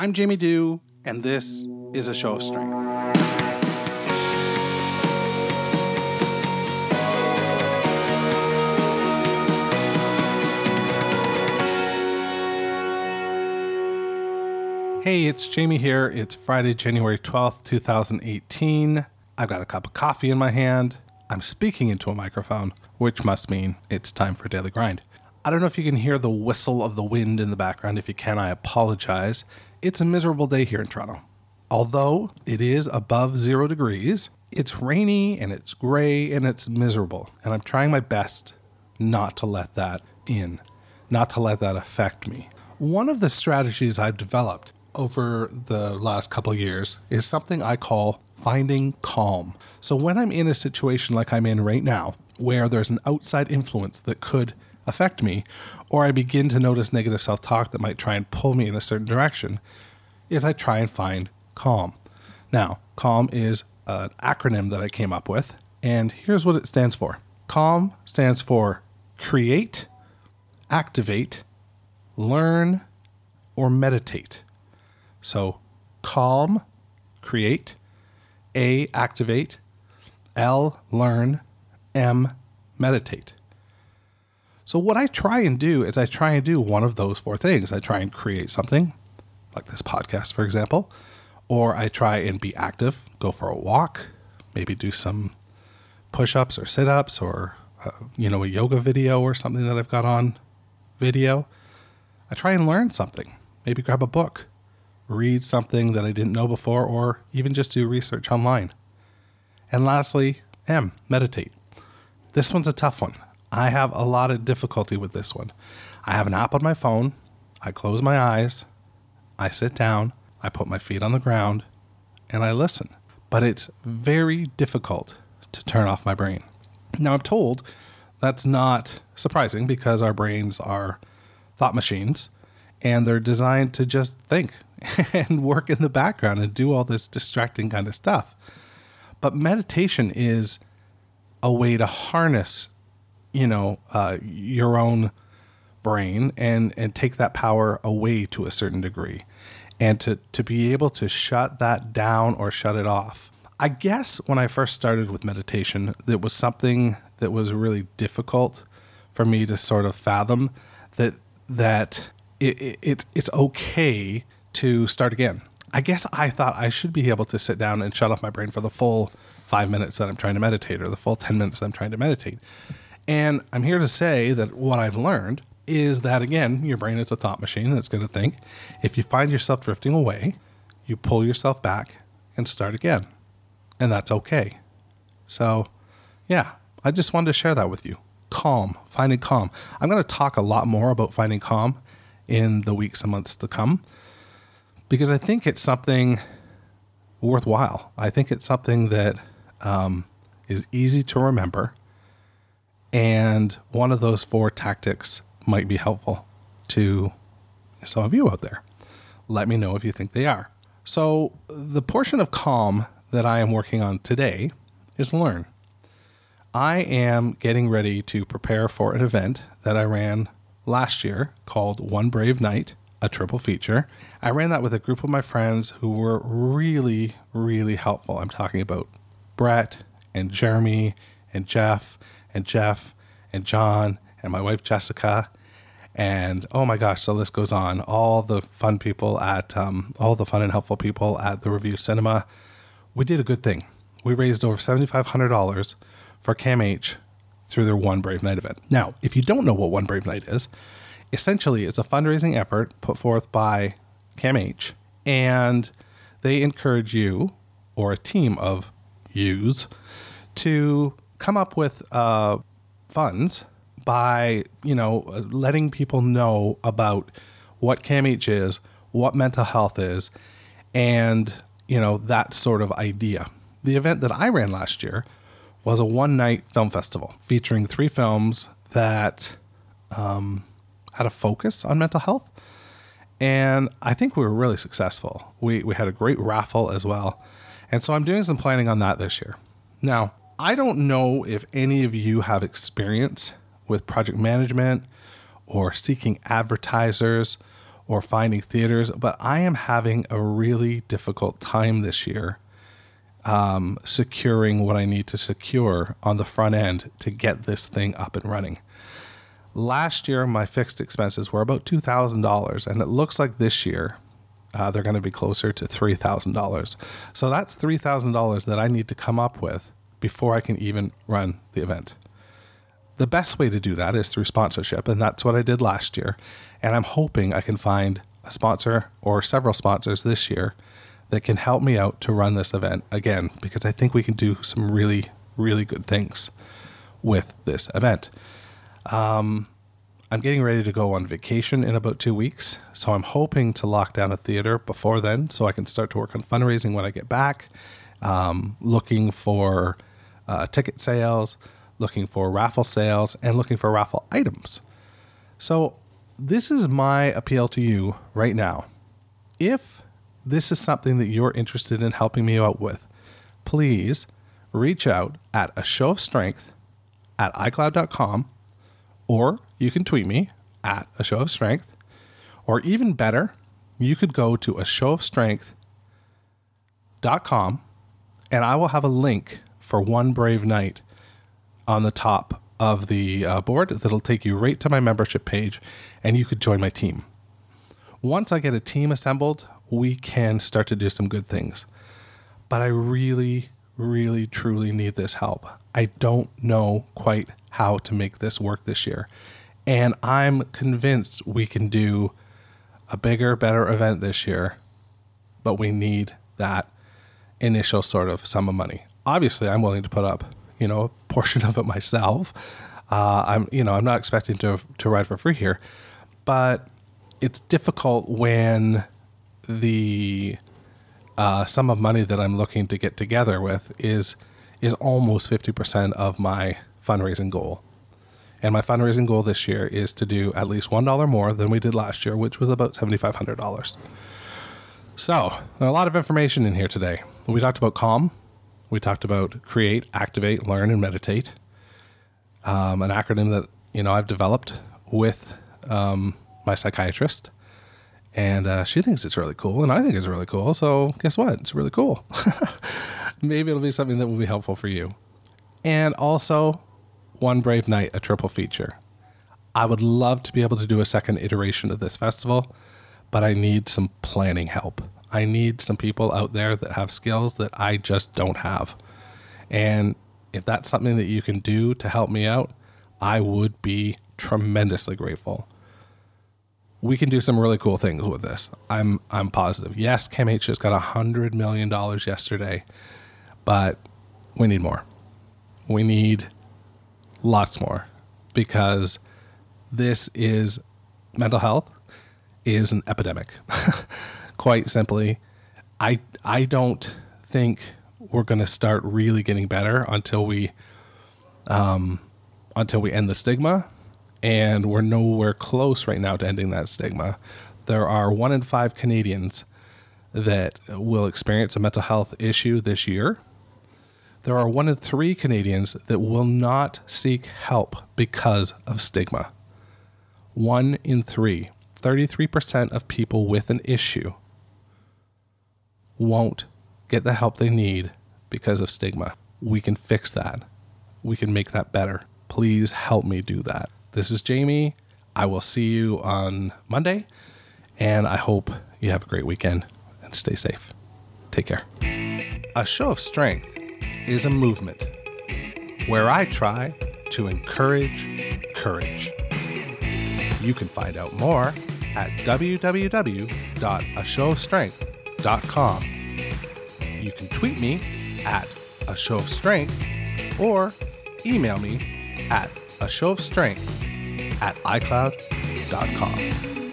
I'm Jamie Dew, and this is a show of strength. Hey, it's Jamie here. It's Friday, January 12th, 2018. I've got a cup of coffee in my hand. I'm speaking into a microphone, which must mean it's time for Daily Grind. I don't know if you can hear the whistle of the wind in the background. If you can, I apologize. It's a miserable day here in Toronto. Although it is above zero degrees, it's rainy and it's gray and it's miserable. And I'm trying my best not to let that in, not to let that affect me. One of the strategies I've developed over the last couple years is something I call finding calm. So when I'm in a situation like I'm in right now, where there's an outside influence that could affect me, or I begin to notice negative self talk that might try and pull me in a certain direction, is I try and find calm. Now, calm is an acronym that I came up with, and here's what it stands for calm stands for create, activate, learn, or meditate. So, calm, create, A, activate, L, learn, M, meditate. So, what I try and do is I try and do one of those four things. I try and create something, like this podcast, for example, or I try and be active, go for a walk, maybe do some push ups or sit ups or, uh, you know, a yoga video or something that I've got on video. I try and learn something, maybe grab a book, read something that I didn't know before, or even just do research online. And lastly, M, meditate. This one's a tough one. I have a lot of difficulty with this one. I have an app on my phone. I close my eyes. I sit down. I put my feet on the ground and I listen. But it's very difficult to turn off my brain. Now, I'm told that's not surprising because our brains are thought machines and they're designed to just think and work in the background and do all this distracting kind of stuff. But meditation is a way to harness you know uh, your own brain and and take that power away to a certain degree. And to to be able to shut that down or shut it off. I guess when i first started with meditation it was something that was really difficult for me to sort of fathom that that it, it it's okay to start again. I guess i thought i should be able to sit down and shut off my brain for the full five minutes that i'm trying to meditate or the full 10 minutes that i'm trying to meditate and I'm here to say that what I've learned is that, again, your brain is a thought machine that's going to think. If you find yourself drifting away, you pull yourself back and start again. And that's okay. So, yeah, I just wanted to share that with you. Calm, finding calm. I'm going to talk a lot more about finding calm in the weeks and months to come because I think it's something worthwhile. I think it's something that um, is easy to remember and one of those four tactics might be helpful to some of you out there. Let me know if you think they are. So, the portion of calm that I am working on today is learn. I am getting ready to prepare for an event that I ran last year called One Brave Night, a triple feature. I ran that with a group of my friends who were really, really helpful. I'm talking about Brett and Jeremy and Jeff and Jeff and John and my wife Jessica and oh my gosh, the list goes on. All the fun people at um, all the fun and helpful people at the Revue Cinema. We did a good thing. We raised over seventy five hundred dollars for CAMH through their One Brave Night event. Now, if you don't know what One Brave Night is, essentially it's a fundraising effort put forth by CAMH, and they encourage you or a team of yous to come up with uh, funds by you know letting people know about what CAMH is, what mental health is, and you know that sort of idea. The event that I ran last year was a one night film festival featuring three films that um, had a focus on mental health. And I think we were really successful. We, we had a great raffle as well. And so I'm doing some planning on that this year. Now, I don't know if any of you have experience with project management or seeking advertisers or finding theaters, but I am having a really difficult time this year um, securing what I need to secure on the front end to get this thing up and running. Last year, my fixed expenses were about $2,000, and it looks like this year uh, they're going to be closer to $3,000. So that's $3,000 that I need to come up with before I can even run the event. The best way to do that is through sponsorship, and that's what I did last year. And I'm hoping I can find a sponsor or several sponsors this year that can help me out to run this event again, because I think we can do some really, really good things with this event. Um, I'm getting ready to go on vacation in about two weeks, so I'm hoping to lock down a theater before then so I can start to work on fundraising when I get back. Um, looking for uh, ticket sales, looking for raffle sales, and looking for raffle items. So, this is my appeal to you right now. If this is something that you're interested in helping me out with, please reach out at a show of strength at iCloud.com or you can tweet me at a show of strength. Or even better, you could go to a show of strength.com and I will have a link for one brave night on the top of the uh, board that'll take you right to my membership page and you could join my team. Once I get a team assembled, we can start to do some good things. But I really, really, truly need this help. I don't know quite how to make this work this year. And I'm convinced we can do a bigger, better event this year, but we need that initial sort of sum of money. Obviously, I'm willing to put up, you know, a portion of it myself. Uh, I'm, you know, I'm not expecting to to ride for free here, but it's difficult when the uh, sum of money that I'm looking to get together with is is almost 50% of my fundraising goal. And my fundraising goal this year is to do at least $1 more than we did last year, which was about $7,500. So, a lot of information in here today. We talked about calm. We talked about create, activate, learn, and meditate. Um, an acronym that you know I've developed with um, my psychiatrist and uh, she thinks it's really cool, and I think it's really cool. So guess what? It's really cool. Maybe it'll be something that will be helpful for you. And also, One Brave Night, a triple feature. I would love to be able to do a second iteration of this festival, but I need some planning help. I need some people out there that have skills that I just don't have. And if that's something that you can do to help me out, I would be tremendously grateful we can do some really cool things with this. I'm I'm positive. Yes, CAMH just got a hundred million dollars yesterday, but we need more. We need lots more because this is mental health is an epidemic. Quite simply, I I don't think we're going to start really getting better until we um, until we end the stigma and we're nowhere close right now to ending that stigma. There are one in five Canadians that will experience a mental health issue this year. There are one in three Canadians that will not seek help because of stigma. One in three, 33% of people with an issue won't get the help they need because of stigma. We can fix that. We can make that better. Please help me do that. This is Jamie. I will see you on Monday, and I hope you have a great weekend and stay safe. Take care. A show of strength is a movement where I try to encourage courage. You can find out more at www.ashowofstrength.com. You can tweet me at a show of strength or email me at a show of strength at iCloud.com.